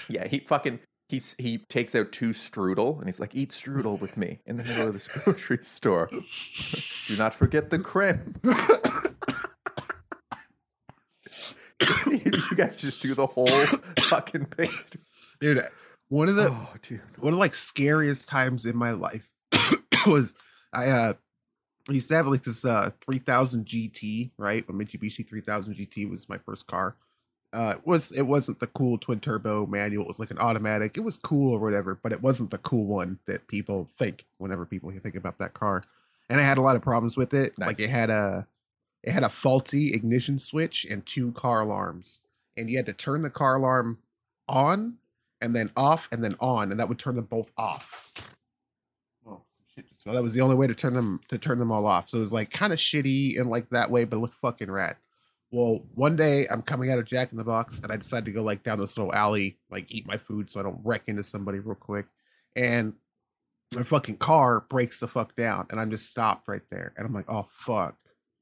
yeah, he fucking he's he takes out two strudel and he's like, eat strudel with me in the middle of this grocery store. Do not forget the creme. You guys just do the whole fucking thing. Dude, one of the oh, dude. one of like scariest times in my life [COUGHS] was I uh I used to have like this uh 3000 GT, right? When Mitsubishi 3000 GT was my first car. Uh it was it wasn't the cool twin turbo manual, it was like an automatic. It was cool or whatever, but it wasn't the cool one that people think whenever people think about that car. And I had a lot of problems with it. Like it had a it had a faulty ignition switch and two car alarms. And you had to turn the car alarm on and then off and then on, and that would turn them both off. Oh! So that was the only way to turn them to turn them all off. So it was like kind of shitty and like that way, but look fucking rad. Well, one day I'm coming out of Jack in the Box and I decide to go like down this little alley, like eat my food so I don't wreck into somebody real quick. And my fucking car breaks the fuck down and I'm just stopped right there. And I'm like, oh fuck.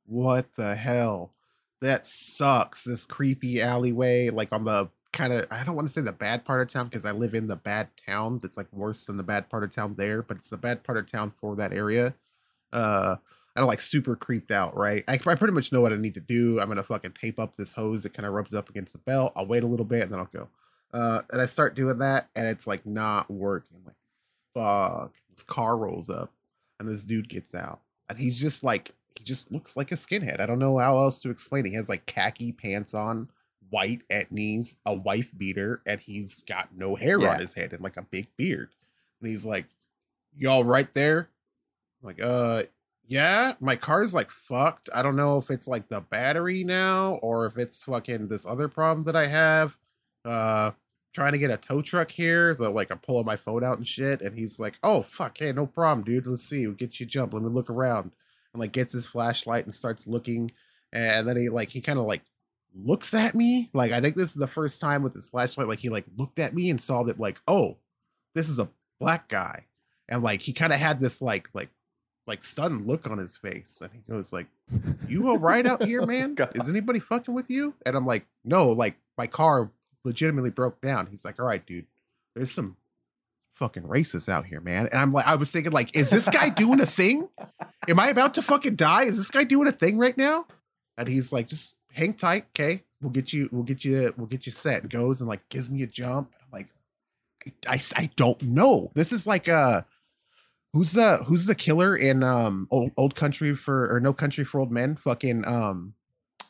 What the hell? That sucks. This creepy alleyway, like on the kind of I don't want to say the bad part of town because I live in the bad town that's like worse than the bad part of town there, but it's the bad part of town for that area. Uh I'm like super creeped out, right? I, I pretty much know what I need to do. I'm gonna fucking tape up this hose that kind of rubs up against the belt. I'll wait a little bit and then I'll go. Uh, and I start doing that, and it's like not working. Like, fuck. This car rolls up, and this dude gets out, and he's just like, he just looks like a skinhead. I don't know how else to explain it. He has like khaki pants on, white at knees, a wife beater, and he's got no hair Yeah. on his head and like a big beard. And he's like, Y'all right there? I'm like, uh, yeah, my car's like fucked. I don't know if it's like the battery now or if it's fucking this other problem that I have. Uh, trying to get a tow truck here. So like I'm pulling my phone out and shit. And he's like, oh, fuck. Hey, no problem, dude. Let's see. We'll get you jump. Let me look around. And like gets his flashlight and starts looking. And then he like, he kind of like looks at me. Like, I think this is the first time with his flashlight. Like, he like looked at me and saw that, like, oh, this is a black guy. And like, he kind of had this like, like, like stunned look on his face. And he goes like, you all right out here, [LAUGHS] Oh, man? God. Is anybody fucking with you? And I'm like, no, like my car legitimately broke down. He's like, all right, dude, there's some fucking racist out here, man. And I'm like, I was thinking, like, is this guy doing a thing? Am I about to fucking die? Is this guy doing a thing right now? And he's like, just hang tight, okay? We'll get you, we'll get you, we'll get you set. And goes and like gives me a jump. And I'm like, I, I don't know. This is like uh who's the who's the killer in um old, old country for or no country for old men? Fucking um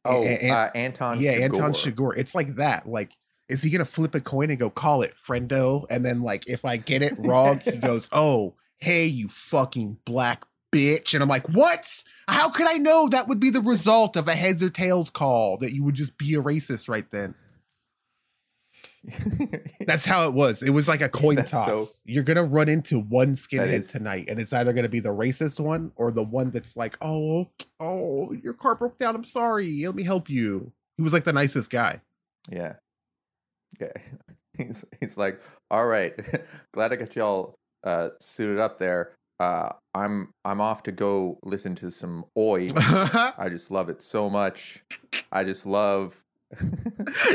Oh, uh, Anton. yeah, Chigurh. Anton Chigurh. It's like that. Like, is he gonna flip a coin and go call it friendo? And then like if I get it wrong, he [LAUGHS] goes, Oh, hey, you fucking black bitch. And I'm like, What? How could I know that would be the result of a heads or tails call that you would just be a racist right then? That's how it was. It was like a coin That's toss. so- You're gonna run into one skinhead is- tonight, and it's either gonna be the racist one or the one that's like, "Oh, oh, your car broke down. I'm sorry. Let me help you." He was like the nicest guy. Yeah. Yeah. [LAUGHS] He's he's like, all right, [LAUGHS] glad I got y'all uh suited up there. Uh I'm I'm off to go listen to some Oi. [LAUGHS] I just love it so much. I just love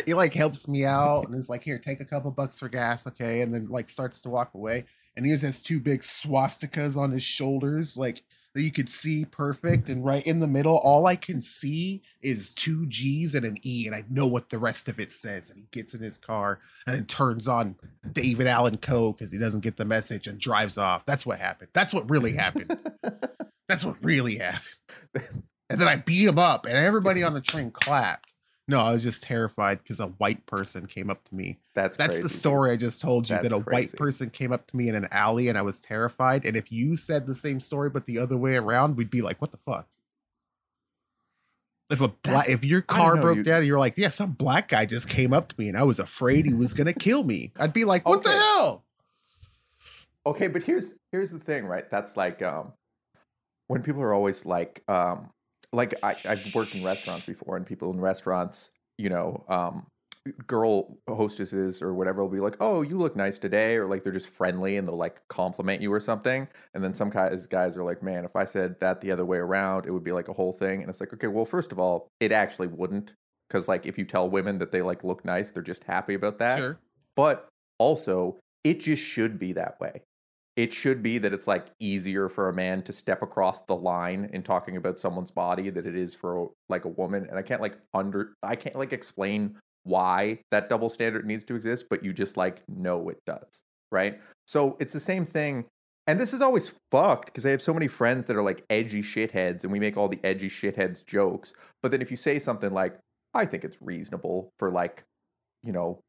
he like helps me out and is like, "Here, take a couple bucks for gas, okay?" And then like starts to walk away. And he has two big swastikas on his shoulders, like that you could see perfect. And right in the middle, all I can see is two G's and an E, and I know what the rest of it says. And he gets in his car and then turns on David Allan Coe because he doesn't get the message and drives off. That's what happened. That's what really happened. [LAUGHS] That's what really happened. [LAUGHS] And then I beat him up, and everybody on the train clapped. No, I was just terrified because a white person came up to me. That's That's crazy, the story I just told you That's that a crazy. white person came up to me in an alley and I was terrified. And if you said the same story but the other way around, we'd be like, what the fuck? If a black, That's- if your car know, broke you- down and you're like, yeah, some black guy just came up to me and I was afraid he was gonna kill me, I'd be like, what the hell? Okay, but here's here's the thing, right? That's like um when people are always like um like I, I've worked in restaurants before and people in restaurants, you know, um girl hostesses or whatever will be like, Oh, you look nice today, or like they're just friendly and they'll like compliment you or something. And then some guys guys are like, Man, if I said that the other way around, it would be like a whole thing. And it's like, okay, well, first of all, it actually wouldn't. Cause like if you tell women that they like look nice, they're just happy about that Sure. but also it just should be that way it should be that it's like easier for a man to step across the line in talking about someone's body than it is for like a woman and i can't like under i can't like explain why that double standard needs to exist but you just like know it does right so it's the same thing and this is always fucked because I have so many friends that are like edgy shitheads and we make all the edgy shitheads jokes. But then if you say something like, I think it's reasonable for like, you know,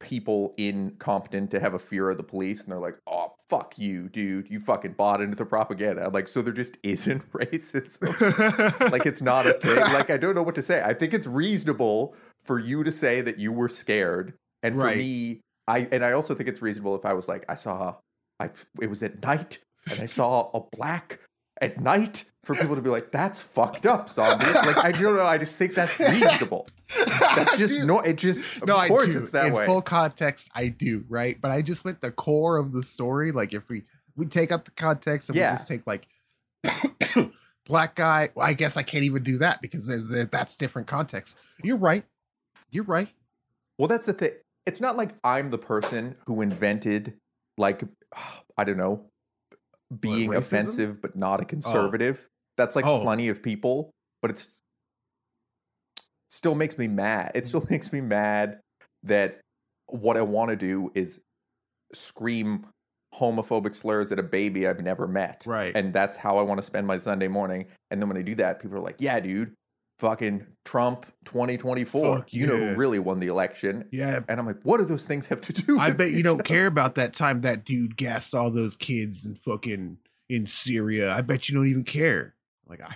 people incompetent to have a fear of the police and they're like, oh, fuck you, dude. You fucking bought into the propaganda. I'm like, so there just isn't [LAUGHS] racism. like it's not a thing. [LAUGHS] Like I don't know what to say. I think it's reasonable for you to say that you were scared. And for Right. me, I and I also think it's reasonable if I was like, I saw I it was at night and I [LAUGHS] saw a black at night for people to be like, that's fucked up, zombie. Like I don't know, I just think that's reasonable. That's just no it just no, of I course do. it's that In way. full context, I do, right? But I just meant the core of the story. Like if we we take out the context and Yeah. we just take like [COUGHS] black guy. Well, I guess I can't even do that because there, there- that's different context. You're right. You're right. Well, that's the thing. It's not like I'm the person who invented, like, [SIGHS] I don't know, being racism? offensive but not a oh. conservative. That's like Oh. plenty of people, but it's still makes me mad. It still [LAUGHS] makes me mad that what I want to do is scream homophobic slurs at a baby I've never met. Right. And that's how I want to spend my Sunday morning. And then when I do that, people are like, yeah, dude, fucking Trump 2024. Fuck you know who really won the election. yeah. And I'm like, what do those things have to do? I bet you don't care about that time that dude gassed all those kids in fucking in Syria. I bet you don't even care. Like I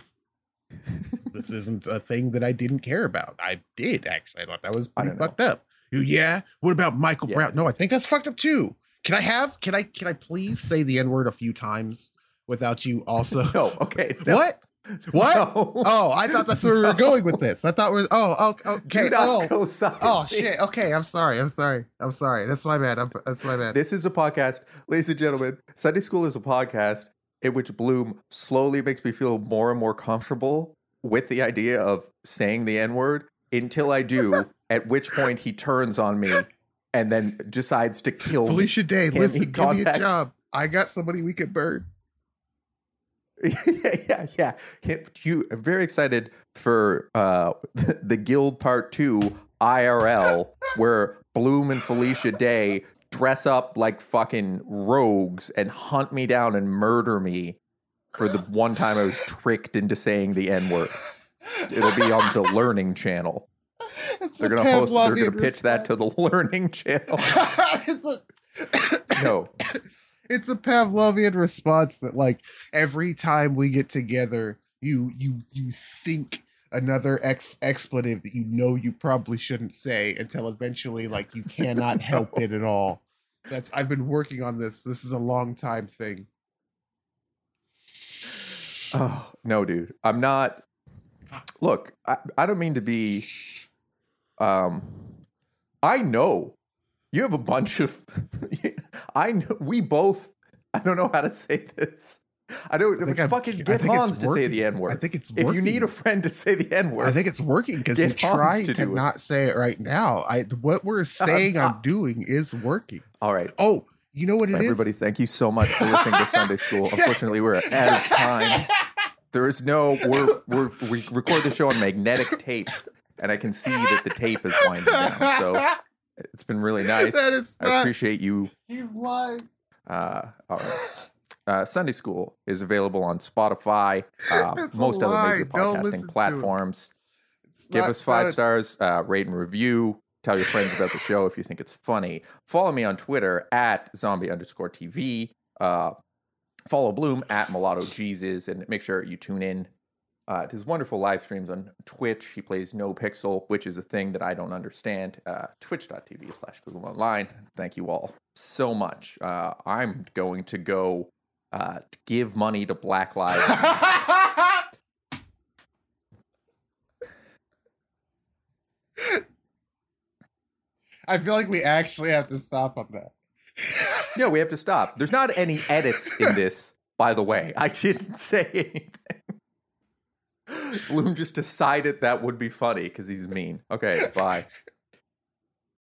[LAUGHS] this isn't a thing that I didn't care about. I did actually. I thought that was pretty know. fucked up. Yeah. What about Michael Yeah. Brown? No, I think that's fucked up too. Can I have? Can I? Can I please say the N word a few times without you also? [LAUGHS] No, okay. [LAUGHS] no, What? [LAUGHS] What? no. Oh, I thought that's where we were going with this. I thought we. Oh, oh, okay. Oh, oh shit. Okay, I'm sorry. I'm sorry. I'm sorry. That's my bad. I'm, that's my bad. This is a podcast, ladies and gentlemen. Sunday School is a podcast in which Bloom slowly makes me feel more and more comfortable with the idea of saying the N word until I do, [LAUGHS] at which point he turns on me and then decides to kill me. Felicia Day, Can listen, give me a job. I got somebody we could burn. [LAUGHS] yeah, yeah, yeah. You I'm very excited for uh [LAUGHS] the Guild Part Two IRL, where Bloom and Felicia Day dress up like fucking rogues and hunt me down and murder me for the one time I was tricked into saying the N word. It'll be on the Learning Channel. It's They're gonna host. They're gonna pitch that to the Learning Channel. [LAUGHS] a No, it's a Pavlovian response that like every time we get together, you you you think another ex expletive that you know you probably shouldn't say until eventually like you cannot [LAUGHS] help it at all. That's I've been working on this. This is a long time thing. oh no, dude. I'm not. Look, I, I don't mean to be. Um, I know you have a bunch of. [LAUGHS] I know we both. I don't know how to say this. I don't I think I'm- fucking get think it's Hans to say the N I word. I think it's If you need a friend to say the N word, I think it's working because Hans trying to to, not say it right now. I what we're [LAUGHS] saying I'm doing is working. all right. Oh, you know what it is? Everybody, thank you so much for listening to Sunday [LAUGHS] School. Unfortunately, we're out of time. There is no. We're we're we record the show on magnetic tape, and I can see that the tape is winding down. So [LAUGHS] it's been really [LAUGHS] nice. that is I not. appreciate you. He's lying. Uh, all right. [LAUGHS] Uh, Sunday School is available on Spotify, uh, [LAUGHS] most other major podcasting platforms. Give us five good. stars, uh, rate and review. Tell your friends about the show if you think it's funny. Follow me on Twitter at zombie underscore TV. Uh, follow Bloom at mulatto Jesus and make sure you tune in uh, his wonderful live streams on Twitch. He plays No Pixel, which is a thing that I don't understand. Uh, Twitch.tv slash Bloom Online. Thank you all so much. Uh, I'm going to go uh, give money to Black Lives I feel like we actually have to stop on that. No, we have to stop. There's not any edits in this, by the way. I didn't say anything. Bloom just decided that would be funny because he's mean. Okay, bye.